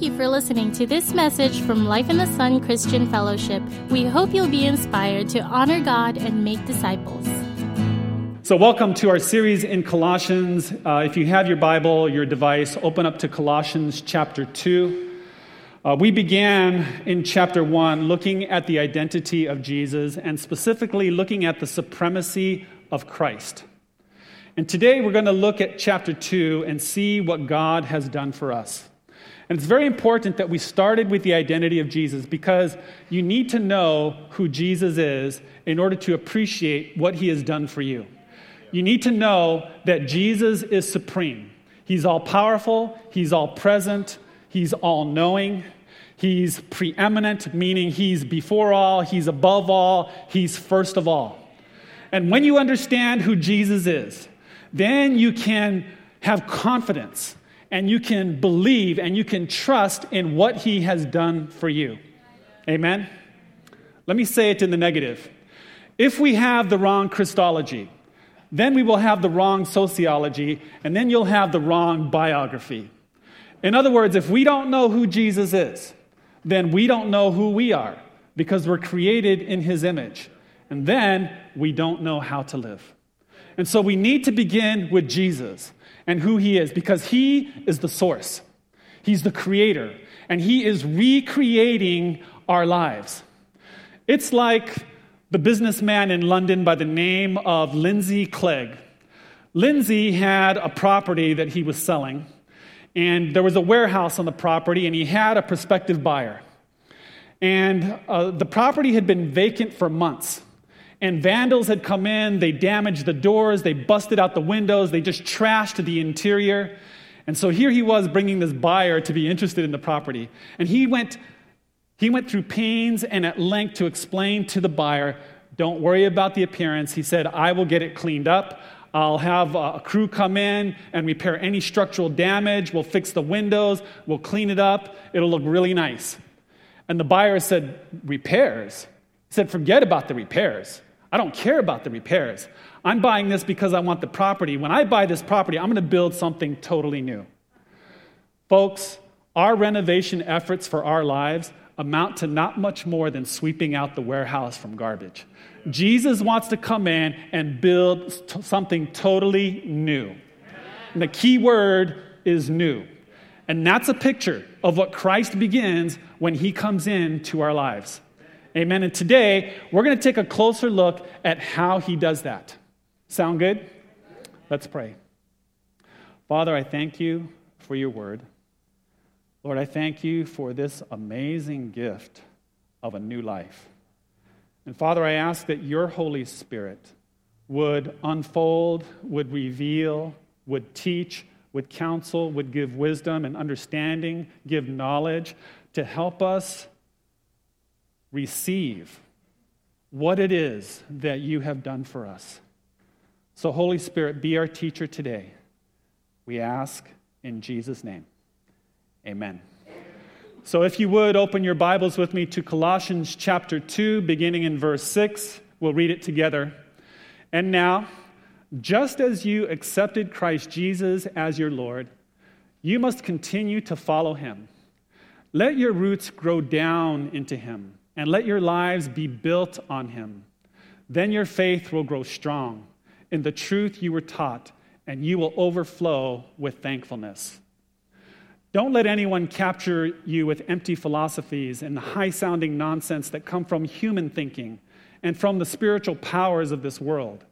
Thank you for listening to this message from Life in the Sun Christian Fellowship. We hope you'll be inspired to honor God and make disciples. So, welcome to our series in Colossians. Uh, if you have your Bible, your device, open up to Colossians chapter 2. Uh, we began in chapter 1 looking at the identity of Jesus and specifically looking at the supremacy of Christ. And today we're going to look at chapter 2 and see what God has done for us. And it's very important that we started with the identity of Jesus because you need to know who Jesus is in order to appreciate what he has done for you. You need to know that Jesus is supreme. He's all powerful, he's all present, he's all knowing, he's preeminent, meaning he's before all, he's above all, he's first of all. And when you understand who Jesus is, then you can have confidence and you can believe and you can trust in what He has done for you. Amen? Let me say it in the negative. If we have the wrong Christology, then we will have the wrong sociology, and then you'll have the wrong biography. In other words, if we don't know who Jesus is, then we don't know who we are because we're created in His image. And then we don't know how to live. And so we need to begin with Jesus and who he is because he is the source. He's the creator and he is recreating our lives. It's like the businessman in London by the name of Lindsay Clegg. Lindsay had a property that he was selling, and there was a warehouse on the property, and he had a prospective buyer. And uh, the property had been vacant for months and vandals had come in, they damaged the doors, they busted out the windows, they just trashed the interior. And so here he was bringing this buyer to be interested in the property. And he went, he went through pains and at length to explain to the buyer don't worry about the appearance. He said, I will get it cleaned up. I'll have a crew come in and repair any structural damage. We'll fix the windows. We'll clean it up. It'll look really nice. And the buyer said, Repairs? He said, Forget about the repairs. I don't care about the repairs. I'm buying this because I want the property. When I buy this property, I'm going to build something totally new. Folks, our renovation efforts for our lives amount to not much more than sweeping out the warehouse from garbage. Jesus wants to come in and build t- something totally new. And the key word is new. And that's a picture of what Christ begins when he comes into our lives. Amen. And today, we're going to take a closer look at how he does that. Sound good? Let's pray. Father, I thank you for your word. Lord, I thank you for this amazing gift of a new life. And Father, I ask that your Holy Spirit would unfold, would reveal, would teach, would counsel, would give wisdom and understanding, give knowledge to help us receive what it is that you have done for us. So, Holy Spirit, be our teacher today. We ask in Jesus' name. Amen. So, if you would open your Bibles with me to Colossians chapter 2, beginning in verse 6, we'll read it together. And now, just as you accepted Christ Jesus as your Lord, you must continue to follow him. Let your roots grow down into him and let your lives be built on him. Then your faith will grow strong in the truth you were taught, and you will overflow with thankfulness. Don't let anyone capture you with empty philosophies and the high sounding nonsense that come from human thinking and from the spiritual powers of this world,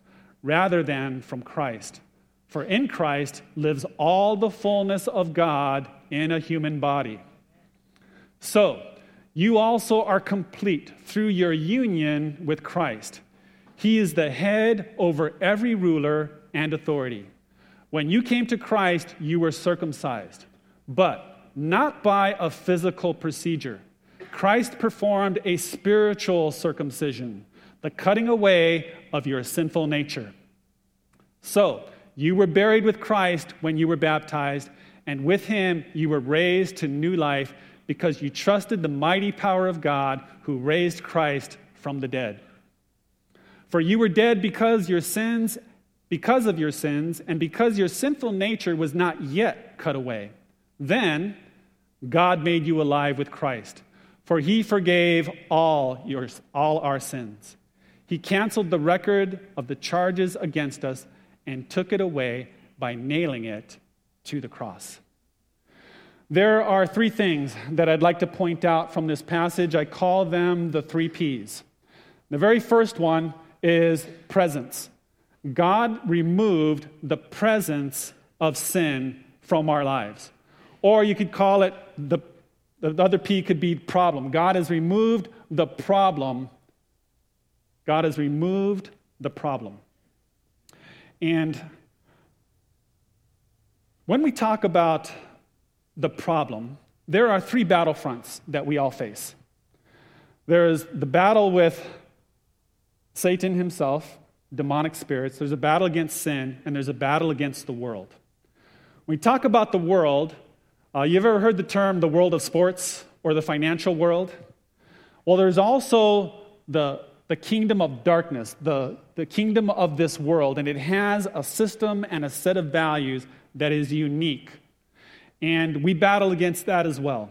rather than from Christ. For in Christ lives all the fullness of God in a human body. So, you also are complete through your union with Christ. He is the head over every ruler and authority. When you came to Christ, you were circumcised, but not by a physical procedure. Christ performed a spiritual circumcision, the cutting away of your sinful nature. So, you were buried with Christ when you were baptized, and with him you were raised to new life because you trusted the mighty power of God who raised Christ from the dead. For you were dead because your sins because of your sins and because your sinful nature was not yet cut away. Then God made you alive with Christ, for he forgave all, yours, all our sins. He canceled the record of the charges against us and took it away by nailing it to the cross. There are three things that I'd like to point out from this passage. I call them the three P's. The very first one is presence. God removed the presence of sin from our lives. Or you could call it the, the other P could be problem. God has removed the problem. God has removed the problem. And when we talk about the problem, there are three battlefronts that we all face. There is the battle with Satan himself, demonic spirits, there's a battle against sin, and there's a battle against the world. When we talk about the world, uh, you've ever heard the term the world of sports or the financial world? Well, there's also the, the kingdom of darkness, the, the kingdom of this world, and it has a system and a set of values that is unique. And we battle against that as well.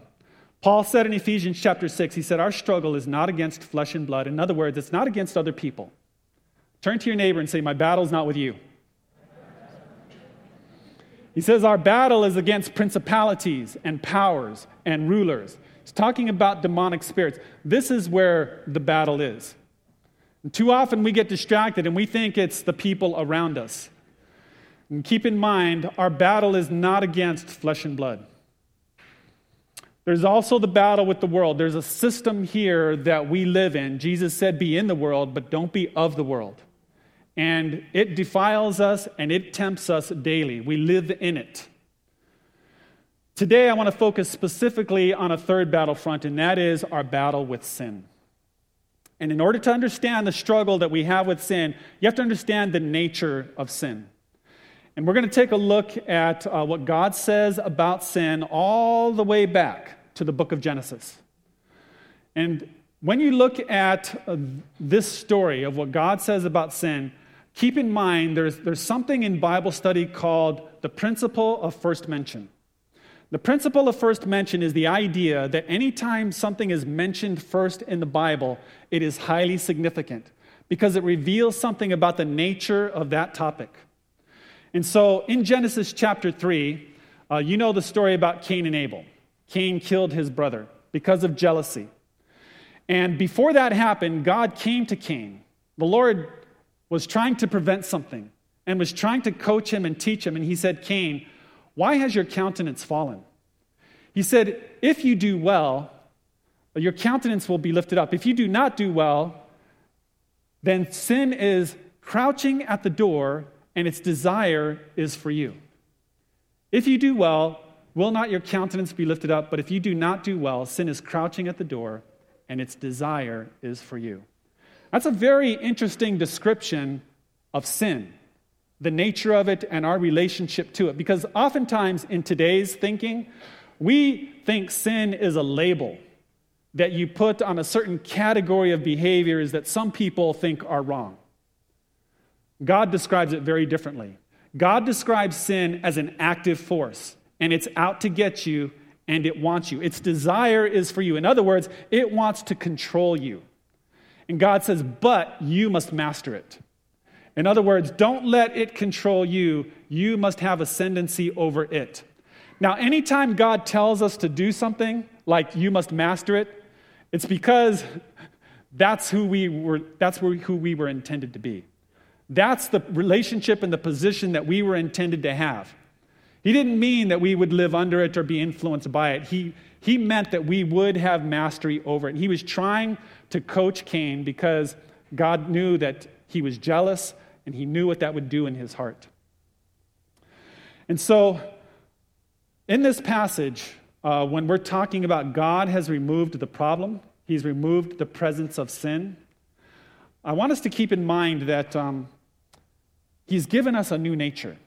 Paul said in Ephesians chapter 6, he said, Our struggle is not against flesh and blood. In other words, it's not against other people. Turn to your neighbor and say, My battle's not with you. He says, Our battle is against principalities and powers and rulers. He's talking about demonic spirits. This is where the battle is. And too often we get distracted and we think it's the people around us. And keep in mind, our battle is not against flesh and blood. There's also the battle with the world. There's a system here that we live in. Jesus said, Be in the world, but don't be of the world and it defiles us and it tempts us daily. We live in it. Today, I want to focus specifically on a third battlefront, and that is our battle with sin. And in order to understand the struggle that we have with sin, you have to understand the nature of sin. And we're going to take a look at uh, what God says about sin all the way back to the book of Genesis. And when you look at uh, this story of what God says about sin, keep in mind there's, there's something in Bible study called the principle of first mention. The principle of first mention is the idea that anytime something is mentioned first in the Bible, it is highly significant because it reveals something about the nature of that topic. And so in Genesis chapter 3, uh, you know the story about Cain and Abel. Cain killed his brother because of jealousy. And before that happened, God came to Cain. The Lord was trying to prevent something and was trying to coach him and teach him. And he said, Cain, why has your countenance fallen? He said, If you do well, your countenance will be lifted up. If you do not do well, then sin is crouching at the door and its desire is for you. If you do well, will not your countenance be lifted up? But if you do not do well, sin is crouching at the door and its desire is for you. That's a very interesting description of sin, the nature of it and our relationship to it. Because oftentimes in today's thinking, we think sin is a label that you put on a certain category of behaviors that some people think are wrong. God describes it very differently. God describes sin as an active force, and it's out to get you and it wants you. Its desire is for you. In other words, it wants to control you. And God says, but you must master it. In other words, don't let it control you. You must have ascendancy over it. Now, anytime God tells us to do something, like you must master it, it's because that's who we were, that's who we were intended to be. That's the relationship and the position that we were intended to have. He didn't mean that we would live under it or be influenced by it. He, he meant that we would have mastery over it. He was trying to coach Cain because God knew that he was jealous and he knew what that would do in his heart. And so, in this passage, uh, when we're talking about God has removed the problem, he's removed the presence of sin, I want us to keep in mind that um, he's given us a new nature.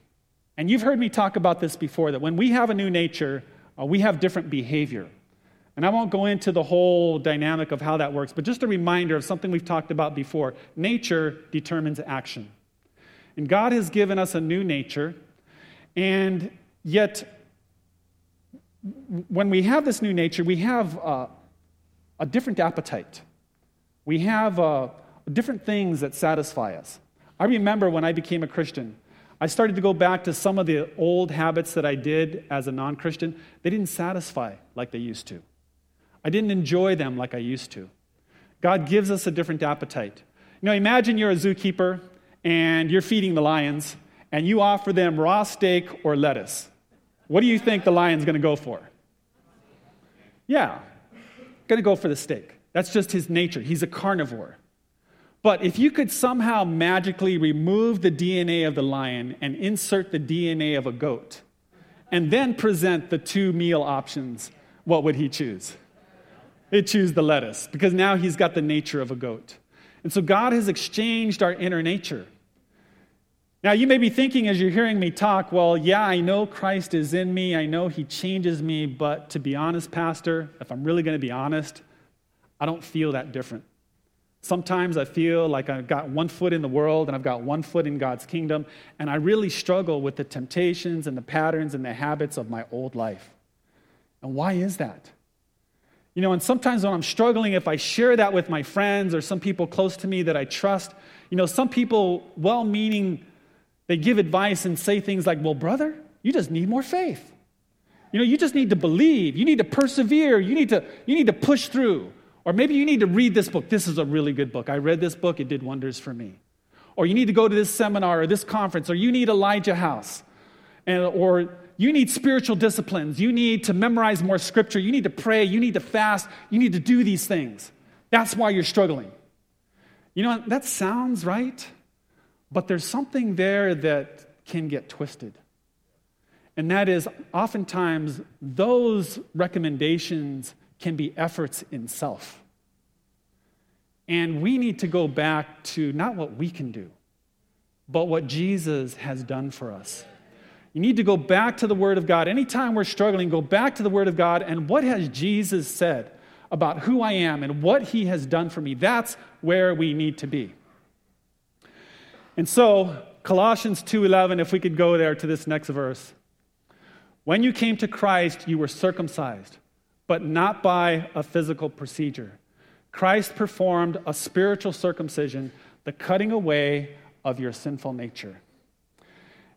And you've heard me talk about this before that when we have a new nature, uh, we have different behavior. And I won't go into the whole dynamic of how that works, but just a reminder of something we've talked about before. Nature determines action. And God has given us a new nature, and yet when we have this new nature, we have uh, a different appetite. We have uh, different things that satisfy us. I remember when I became a Christian, I started to go back to some of the old habits that I did as a non Christian. They didn't satisfy like they used to. I didn't enjoy them like I used to. God gives us a different appetite. You know, imagine you're a zookeeper and you're feeding the lions and you offer them raw steak or lettuce. What do you think the lion's going to go for? Yeah, going to go for the steak. That's just his nature. He's a carnivore. But if you could somehow magically remove the DNA of the lion and insert the DNA of a goat, and then present the two meal options, what would he choose? He'd choose the lettuce because now he's got the nature of a goat. And so God has exchanged our inner nature. Now, you may be thinking as you're hearing me talk, well, yeah, I know Christ is in me. I know he changes me. But to be honest, Pastor, if I'm really going to be honest, I don't feel that different. Sometimes I feel like I've got one foot in the world and I've got one foot in God's kingdom, and I really struggle with the temptations and the patterns and the habits of my old life. And why is that? You know, and sometimes when I'm struggling, if I share that with my friends or some people close to me that I trust, you know, some people, well meaning, they give advice and say things like, well, brother, you just need more faith. You know, you just need to believe. You need to persevere. You need to, you need to push through. Or maybe you need to read this book. This is a really good book. I read this book, it did wonders for me. Or you need to go to this seminar or this conference, or you need Elijah House. And, or you need spiritual disciplines. You need to memorize more scripture. You need to pray. You need to fast. You need to do these things. That's why you're struggling. You know, that sounds right. But there's something there that can get twisted. And that is, oftentimes, those recommendations can be efforts in self. And we need to go back to not what we can do, but what Jesus has done for us. You need to go back to the Word of God. Anytime we're struggling, go back to the Word of God and what has Jesus said about who I am and what He has done for me. That's where we need to be. And so, Colossians 2:11 if we could go there to this next verse. When you came to Christ, you were circumcised, but not by a physical procedure. Christ performed a spiritual circumcision, the cutting away of your sinful nature.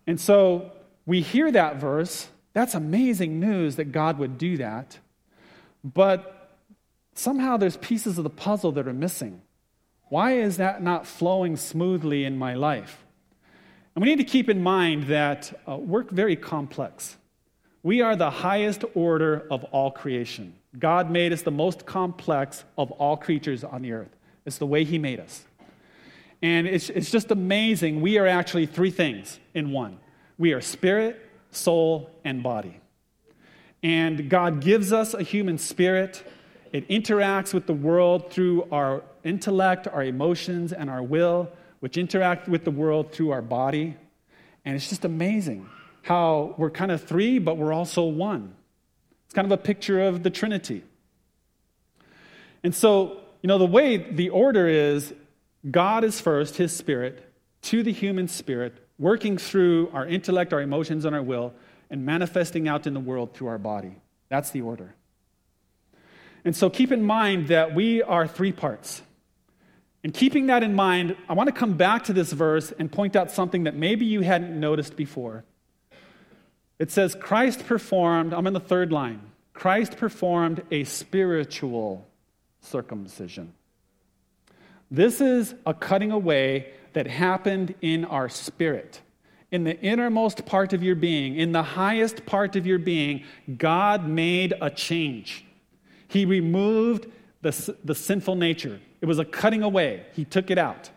And so we hear that verse. That's amazing news that God would do that. But somehow there's pieces of the puzzle that are missing. Why is that not flowing smoothly in my life? And we need to keep in mind that uh, we're very complex. We are the highest order of all creation. God made us the most complex of all creatures on the earth. It's the way He made us. And it's, it's just amazing. We are actually three things in one we are spirit, soul, and body. And God gives us a human spirit. It interacts with the world through our intellect, our emotions, and our will, which interact with the world through our body. And it's just amazing how we're kind of three, but we're also one. It's kind of a picture of the Trinity. And so, you know, the way the order is God is first, his spirit, to the human spirit, working through our intellect, our emotions, and our will, and manifesting out in the world through our body. That's the order. And so keep in mind that we are three parts. And keeping that in mind, I want to come back to this verse and point out something that maybe you hadn't noticed before. It says, Christ performed, I'm in the third line, Christ performed a spiritual circumcision. This is a cutting away that happened in our spirit. In the innermost part of your being, in the highest part of your being, God made a change. He removed the, the sinful nature. It was a cutting away. He took it out.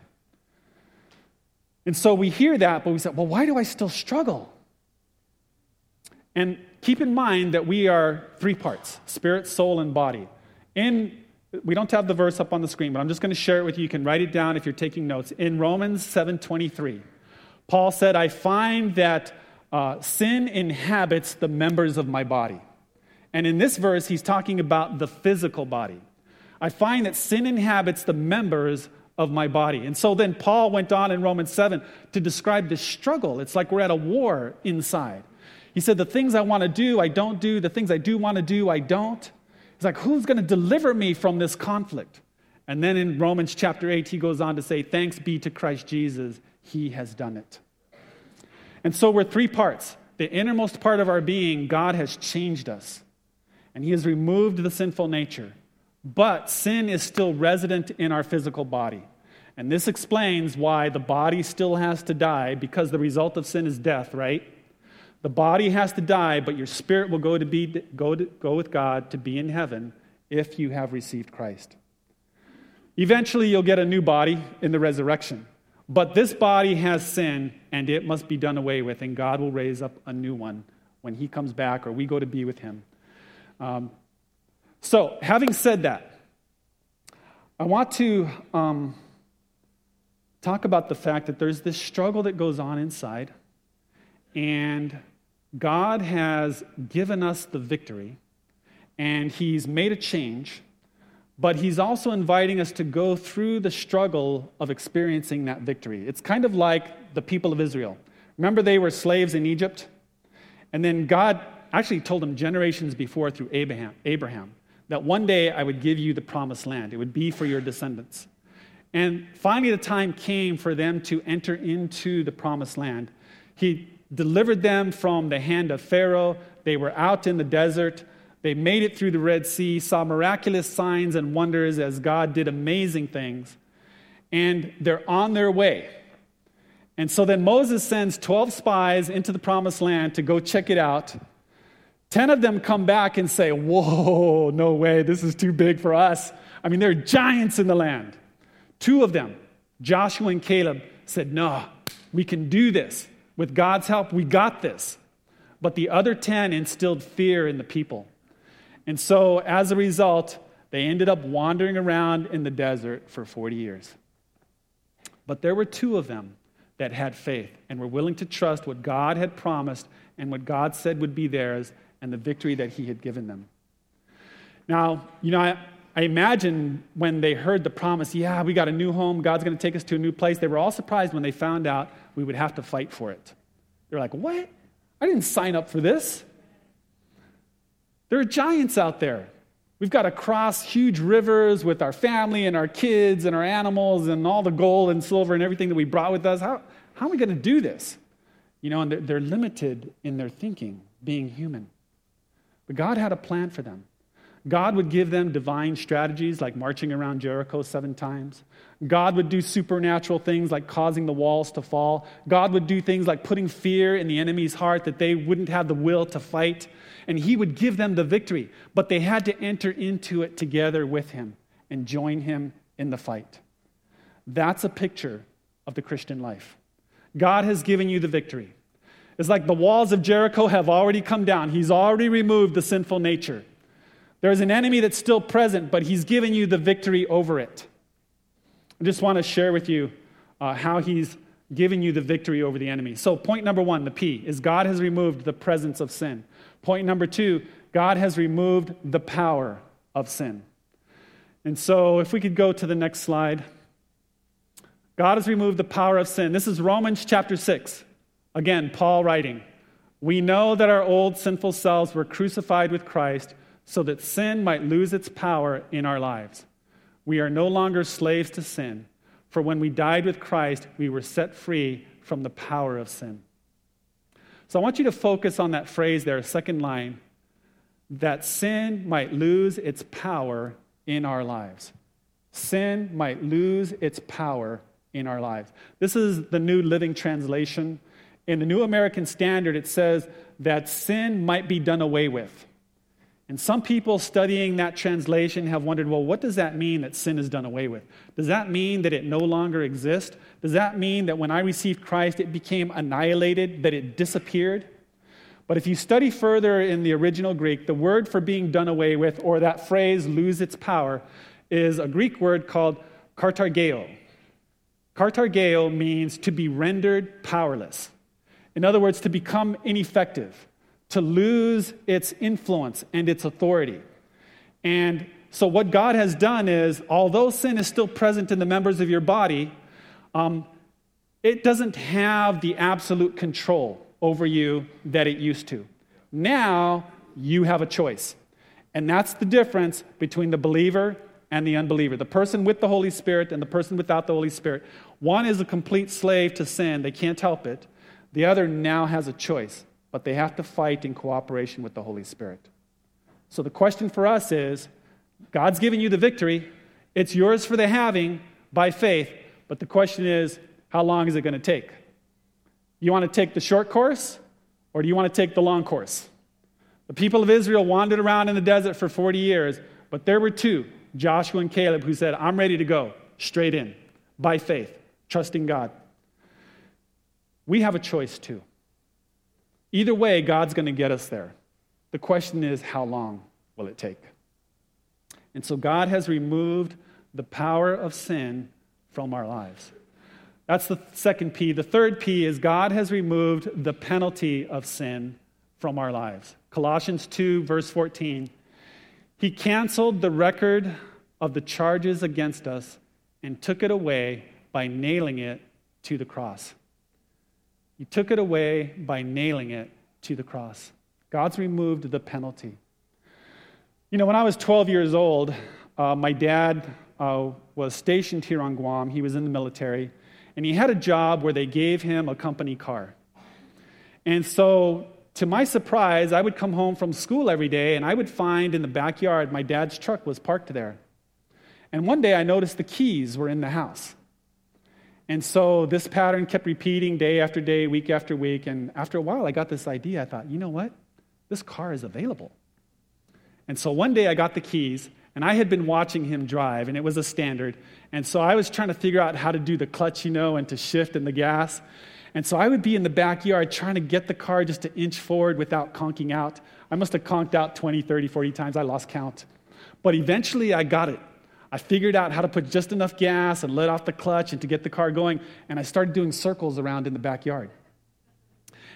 And so we hear that, but we say, well, why do I still struggle? And keep in mind that we are three parts spirit, soul, and body. In we don't have the verse up on the screen, but I'm just going to share it with you. You can write it down if you're taking notes. In Romans 7:23, Paul said, "I find that uh, sin inhabits the members of my body." And in this verse, he's talking about the physical body. I find that sin inhabits the members of my body. And so then Paul went on in Romans 7 to describe this struggle. It's like we're at a war inside. He said, The things I want to do, I don't do. The things I do want to do, I don't. He's like, Who's going to deliver me from this conflict? And then in Romans chapter 8, he goes on to say, Thanks be to Christ Jesus, he has done it. And so we're three parts. The innermost part of our being, God has changed us, and he has removed the sinful nature. But sin is still resident in our physical body. And this explains why the body still has to die because the result of sin is death, right? The body has to die, but your spirit will go to be go to, go with God to be in heaven if you have received Christ. Eventually you'll get a new body in the resurrection. But this body has sin and it must be done away with, and God will raise up a new one when he comes back or we go to be with him. Um, so, having said that, I want to um, talk about the fact that there's this struggle that goes on inside, and God has given us the victory, and He's made a change, but He's also inviting us to go through the struggle of experiencing that victory. It's kind of like the people of Israel. Remember, they were slaves in Egypt? And then God actually told them generations before through Abraham, Abraham that one day I would give you the promised land, it would be for your descendants. And finally, the time came for them to enter into the promised land. He delivered them from the hand of Pharaoh. They were out in the desert. They made it through the Red Sea, saw miraculous signs and wonders as God did amazing things. And they're on their way. And so then Moses sends 12 spies into the promised land to go check it out. 10 of them come back and say, Whoa, no way, this is too big for us. I mean, there are giants in the land. Two of them, Joshua and Caleb, said, No, we can do this. With God's help, we got this. But the other 10 instilled fear in the people. And so, as a result, they ended up wandering around in the desert for 40 years. But there were two of them that had faith and were willing to trust what God had promised and what God said would be theirs and the victory that He had given them. Now, you know, I, I imagine when they heard the promise, yeah, we got a new home, God's going to take us to a new place, they were all surprised when they found out we would have to fight for it. They're like, what? I didn't sign up for this. There are giants out there. We've got to cross huge rivers with our family and our kids and our animals and all the gold and silver and everything that we brought with us. How, how are we going to do this? You know, and they're, they're limited in their thinking, being human. But God had a plan for them. God would give them divine strategies like marching around Jericho seven times. God would do supernatural things like causing the walls to fall. God would do things like putting fear in the enemy's heart that they wouldn't have the will to fight. And He would give them the victory. But they had to enter into it together with Him and join Him in the fight. That's a picture of the Christian life. God has given you the victory. It's like the walls of Jericho have already come down, He's already removed the sinful nature. There's an enemy that's still present, but he's given you the victory over it. I just want to share with you uh, how he's given you the victory over the enemy. So, point number one, the P, is God has removed the presence of sin. Point number two, God has removed the power of sin. And so, if we could go to the next slide. God has removed the power of sin. This is Romans chapter 6. Again, Paul writing. We know that our old sinful selves were crucified with Christ so that sin might lose its power in our lives. We are no longer slaves to sin, for when we died with Christ, we were set free from the power of sin. So I want you to focus on that phrase there, second line, that sin might lose its power in our lives. Sin might lose its power in our lives. This is the New Living Translation. In the New American Standard, it says that sin might be done away with. And some people studying that translation have wondered well, what does that mean that sin is done away with? Does that mean that it no longer exists? Does that mean that when I received Christ, it became annihilated, that it disappeared? But if you study further in the original Greek, the word for being done away with, or that phrase lose its power, is a Greek word called katargeo. Katargeo means to be rendered powerless. In other words, to become ineffective to lose its influence and its authority. And so, what God has done is, although sin is still present in the members of your body, um, it doesn't have the absolute control over you that it used to. Now you have a choice. And that's the difference between the believer and the unbeliever. The person with the Holy Spirit and the person without the Holy Spirit. One is a complete slave to sin, they can't help it. The other now has a choice, but they have to fight in cooperation with the Holy Spirit. So the question for us is God's given you the victory, it's yours for the having by faith, but the question is how long is it going to take? You want to take the short course or do you want to take the long course? The people of Israel wandered around in the desert for 40 years, but there were two, Joshua and Caleb, who said, I'm ready to go straight in by faith, trusting God. We have a choice too. Either way, God's going to get us there. The question is, how long will it take? And so God has removed the power of sin from our lives. That's the second P. The third P is God has removed the penalty of sin from our lives. Colossians 2, verse 14. He canceled the record of the charges against us and took it away by nailing it to the cross. He took it away by nailing it to the cross. God's removed the penalty. You know, when I was 12 years old, uh, my dad uh, was stationed here on Guam. He was in the military, and he had a job where they gave him a company car. And so to my surprise, I would come home from school every day and I would find in the backyard my dad's truck was parked there. And one day I noticed the keys were in the house. And so this pattern kept repeating day after day, week after week. And after a while, I got this idea. I thought, you know what? This car is available. And so one day I got the keys and I had been watching him drive, and it was a standard. And so I was trying to figure out how to do the clutch, you know, and to shift and the gas. And so I would be in the backyard trying to get the car just to inch forward without conking out. I must have conked out 20, 30, 40 times. I lost count. But eventually I got it. I figured out how to put just enough gas and let off the clutch and to get the car going. And I started doing circles around in the backyard.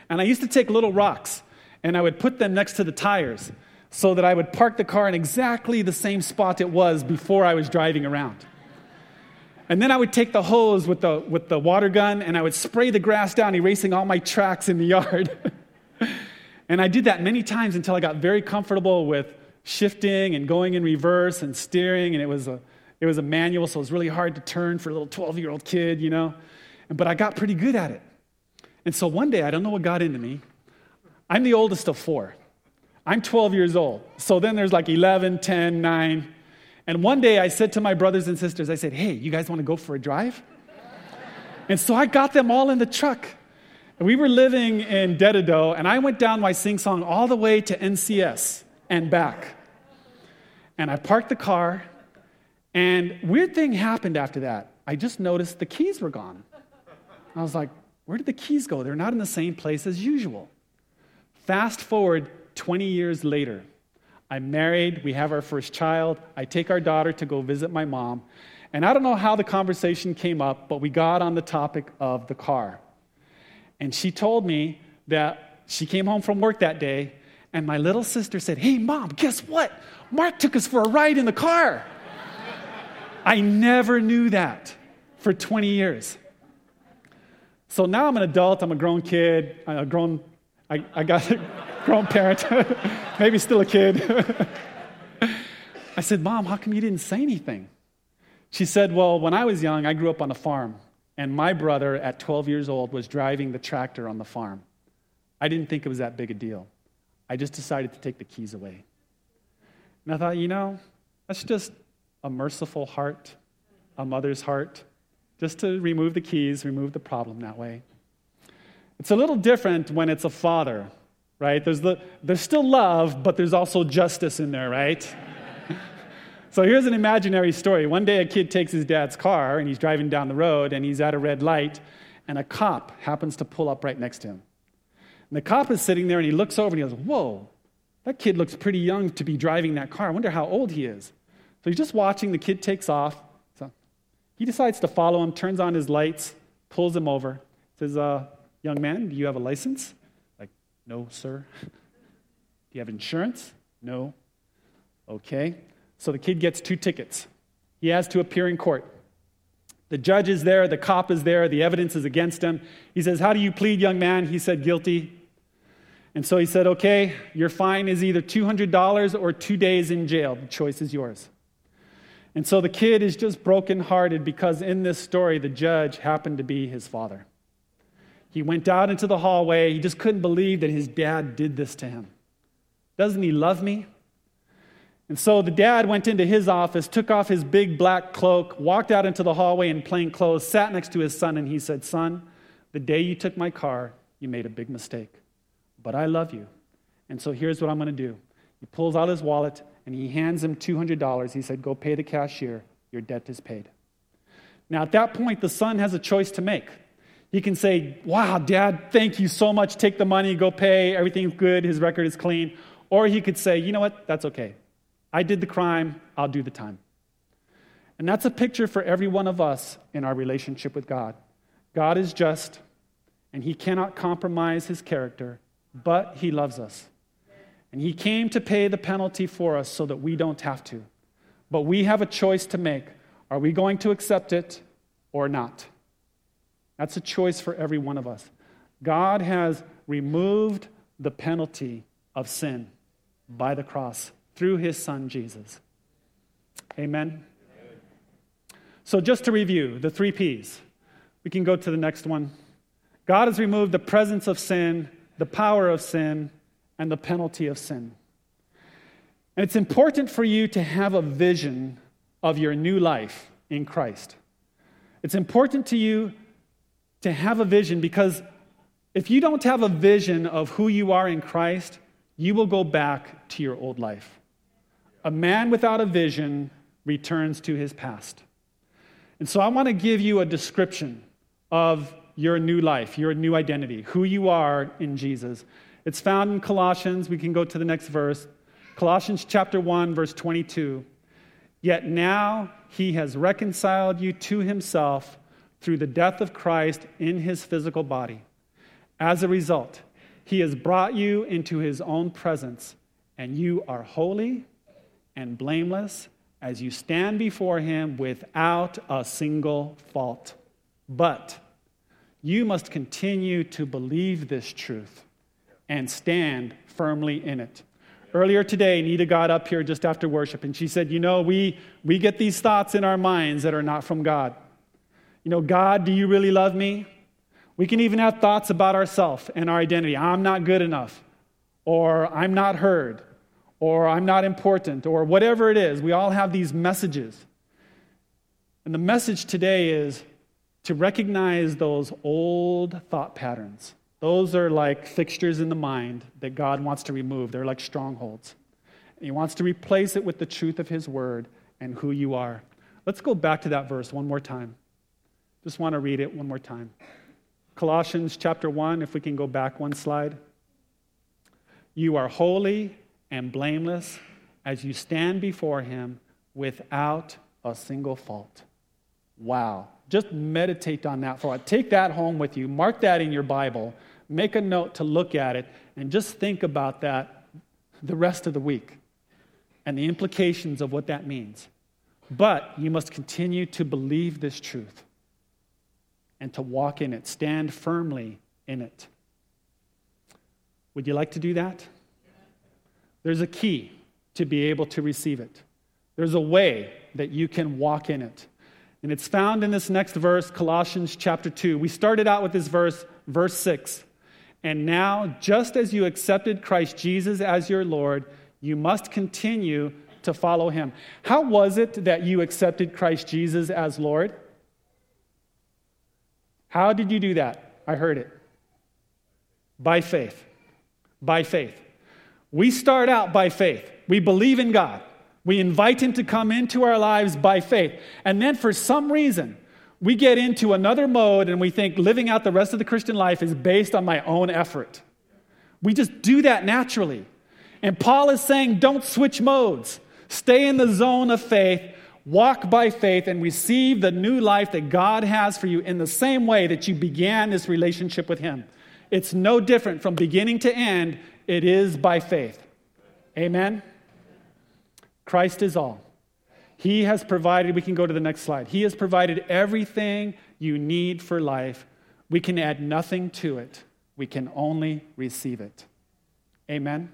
And I used to take little rocks and I would put them next to the tires so that I would park the car in exactly the same spot it was before I was driving around. And then I would take the hose with the, with the water gun and I would spray the grass down, erasing all my tracks in the yard. and I did that many times until I got very comfortable with shifting and going in reverse and steering. And it was a, it was a manual, so it was really hard to turn for a little 12 year old kid, you know. But I got pretty good at it. And so one day, I don't know what got into me. I'm the oldest of four. I'm 12 years old. So then there's like 11, 10, 9. And one day I said to my brothers and sisters, I said, hey, you guys want to go for a drive? and so I got them all in the truck. And we were living in Dededo, and I went down my sing song all the way to NCS and back. And I parked the car, and weird thing happened after that. I just noticed the keys were gone. I was like, where did the keys go? They're not in the same place as usual. Fast forward 20 years later, I'm married, we have our first child. I take our daughter to go visit my mom. And I don't know how the conversation came up, but we got on the topic of the car. And she told me that she came home from work that day, and my little sister said, Hey, mom, guess what? Mark took us for a ride in the car. I never knew that for 20 years. So now I'm an adult, I'm a grown kid, a grown, I, I got a grown parent. maybe still a kid. I said, Mom, how come you didn't say anything? She said, Well, when I was young, I grew up on a farm, and my brother at 12 years old was driving the tractor on the farm. I didn't think it was that big a deal. I just decided to take the keys away. And I thought, you know, that's just a merciful heart, a mother's heart, just to remove the keys, remove the problem that way. It's a little different when it's a father right? There's, the, there's still love, but there's also justice in there, right? so here's an imaginary story. One day a kid takes his dad's car and he's driving down the road and he's at a red light and a cop happens to pull up right next to him. And the cop is sitting there and he looks over and he goes, Whoa, that kid looks pretty young to be driving that car. I wonder how old he is. So he's just watching. The kid takes off. So he decides to follow him, turns on his lights, pulls him over, says, uh, Young man, do you have a license? Like, no, sir. Do you have insurance? No. Okay. So the kid gets two tickets. He has to appear in court. The judge is there, the cop is there, the evidence is against him. He says, How do you plead, young man? He said, Guilty. And so he said, Okay, your fine is either $200 or two days in jail. The choice is yours. And so the kid is just brokenhearted because in this story, the judge happened to be his father. He went out into the hallway. He just couldn't believe that his dad did this to him. Doesn't he love me? And so the dad went into his office, took off his big black cloak, walked out into the hallway in plain clothes, sat next to his son, and he said, Son, the day you took my car, you made a big mistake. But I love you. And so here's what I'm going to do. He pulls out his wallet and he hands him $200. He said, Go pay the cashier. Your debt is paid. Now, at that point, the son has a choice to make. He can say, Wow, dad, thank you so much. Take the money, go pay. Everything's good. His record is clean. Or he could say, You know what? That's okay. I did the crime. I'll do the time. And that's a picture for every one of us in our relationship with God. God is just, and he cannot compromise his character, but he loves us. And he came to pay the penalty for us so that we don't have to. But we have a choice to make. Are we going to accept it or not? That's a choice for every one of us. God has removed the penalty of sin by the cross through his son Jesus. Amen. So, just to review the three P's, we can go to the next one. God has removed the presence of sin, the power of sin, and the penalty of sin. And it's important for you to have a vision of your new life in Christ. It's important to you to have a vision because if you don't have a vision of who you are in Christ, you will go back to your old life. A man without a vision returns to his past. And so I want to give you a description of your new life, your new identity, who you are in Jesus. It's found in Colossians. We can go to the next verse. Colossians chapter 1, verse 22. Yet now he has reconciled you to himself through the death of Christ in his physical body. As a result, he has brought you into his own presence, and you are holy and blameless as you stand before him without a single fault. But you must continue to believe this truth and stand firmly in it. Earlier today, Nita got up here just after worship and she said, You know, we, we get these thoughts in our minds that are not from God. You know, God, do you really love me? We can even have thoughts about ourselves and our identity. I'm not good enough, or I'm not heard, or I'm not important, or whatever it is. We all have these messages. And the message today is to recognize those old thought patterns those are like fixtures in the mind that God wants to remove. They're like strongholds. And he wants to replace it with the truth of His word and who you are. Let's go back to that verse one more time. Just want to read it one more time. Colossians chapter 1, if we can go back one slide. You are holy and blameless as you stand before Him without a single fault. Wow. Just meditate on that for a while. Take that home with you. Mark that in your Bible make a note to look at it and just think about that the rest of the week and the implications of what that means. But you must continue to believe this truth and to walk in it, stand firmly in it. Would you like to do that? There's a key to be able to receive it. There's a way that you can walk in it. And it's found in this next verse, Colossians chapter 2. We started out with this verse, verse 6. And now, just as you accepted Christ Jesus as your Lord, you must continue to follow him. How was it that you accepted Christ Jesus as Lord? How did you do that? I heard it. By faith. By faith. We start out by faith. We believe in God. We invite Him to come into our lives by faith. And then, for some reason, we get into another mode and we think living out the rest of the Christian life is based on my own effort. We just do that naturally. And Paul is saying, don't switch modes. Stay in the zone of faith, walk by faith, and receive the new life that God has for you in the same way that you began this relationship with Him. It's no different from beginning to end, it is by faith. Amen? Christ is all. He has provided, we can go to the next slide. He has provided everything you need for life. We can add nothing to it, we can only receive it. Amen?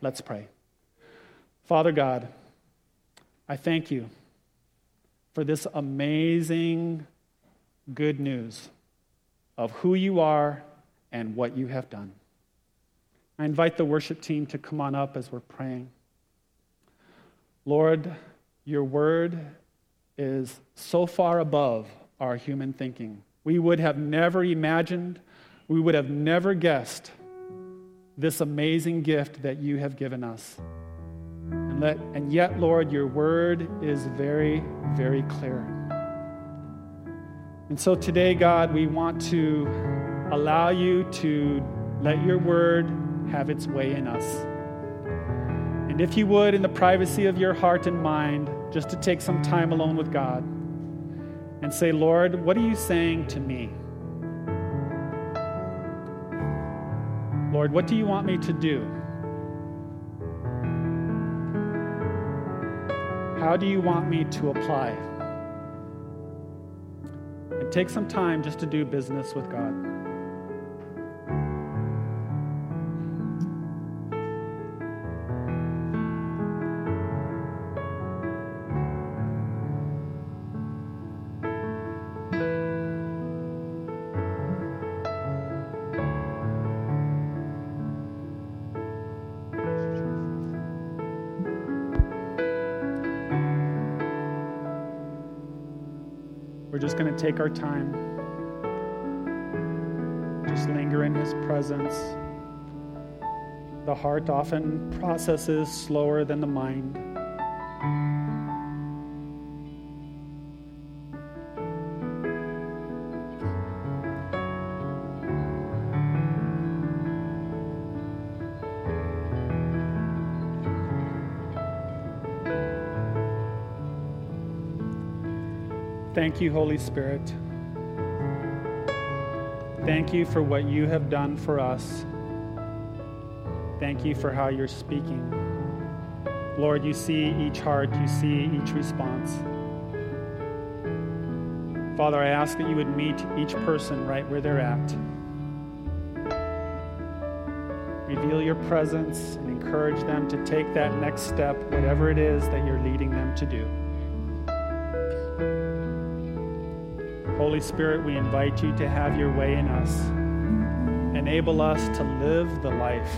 Let's pray. Father God, I thank you for this amazing good news of who you are and what you have done. I invite the worship team to come on up as we're praying. Lord, your word is so far above our human thinking. We would have never imagined, we would have never guessed this amazing gift that you have given us. And, let, and yet, Lord, your word is very, very clear. And so today, God, we want to allow you to let your word have its way in us. And if you would, in the privacy of your heart and mind, just to take some time alone with God and say, Lord, what are you saying to me? Lord, what do you want me to do? How do you want me to apply? And take some time just to do business with God. Take our time, just linger in His presence. The heart often processes slower than the mind. Thank you, Holy Spirit. Thank you for what you have done for us. Thank you for how you're speaking. Lord, you see each heart, you see each response. Father, I ask that you would meet each person right where they're at. Reveal your presence and encourage them to take that next step, whatever it is that you're leading them to do. Holy Spirit, we invite you to have your way in us. Enable us to live the life